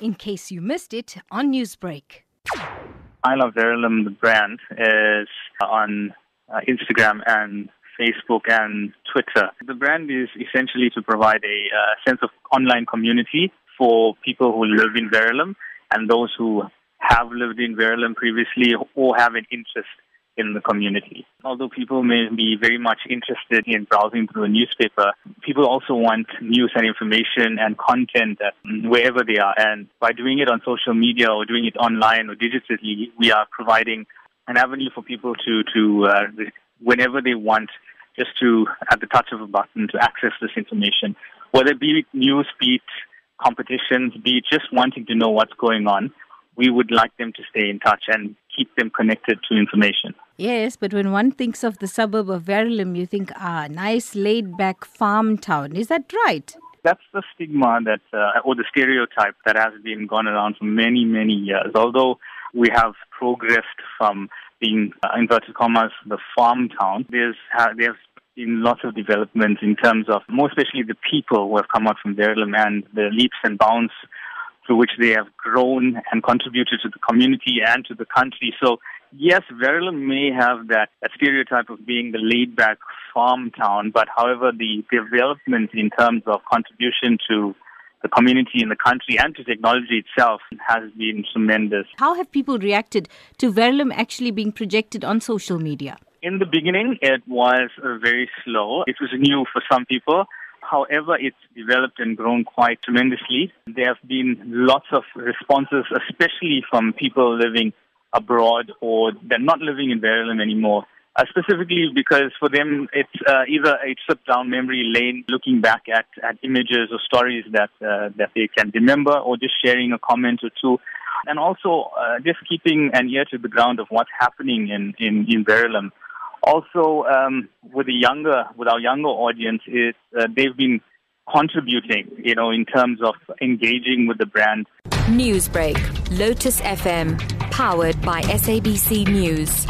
in case you missed it on Newsbreak. I Love Verulam, the brand, is on uh, Instagram and Facebook and Twitter. The brand is essentially to provide a uh, sense of online community for people who live in Verulam and those who have lived in Verulam previously or have an interest in the community. Although people may be very much interested in browsing through a newspaper, people also want news and information and content wherever they are. And by doing it on social media or doing it online or digitally, we are providing an avenue for people to, to uh, whenever they want, just to, at the touch of a button, to access this information. Whether it be news, be it competitions, be it just wanting to know what's going on, we would like them to stay in touch and keep them connected to information. Yes, but when one thinks of the suburb of Verulam, you think, ah, nice laid back farm town. Is that right? That's the stigma that, uh, or the stereotype that has been gone around for many, many years. Although we have progressed from being, uh, inverted commas, the farm town, there's, uh, there's been lots of developments in terms of, more especially the people who have come out from Verulam and the leaps and bounds through which they have grown and contributed to the community and to the country. So, yes, Verulam may have that, that stereotype of being the laid back farm town, but however, the development in terms of contribution to the community in the country and to technology itself has been tremendous. How have people reacted to Verulam actually being projected on social media? In the beginning, it was uh, very slow. It was new for some people. However, it's developed and grown quite tremendously. There have been lots of responses, especially from people living abroad or they're not living in Verulam anymore. Uh, specifically because for them it's uh, either a trip down memory lane, looking back at, at images or stories that uh, that they can remember, or just sharing a comment or two, and also uh, just keeping an ear to the ground of what's happening in in in Verulam. Also, um, with the younger, with our younger audience, is uh, they've been contributing, you know, in terms of engaging with the brand. Newsbreak, Lotus FM, powered by SABC News.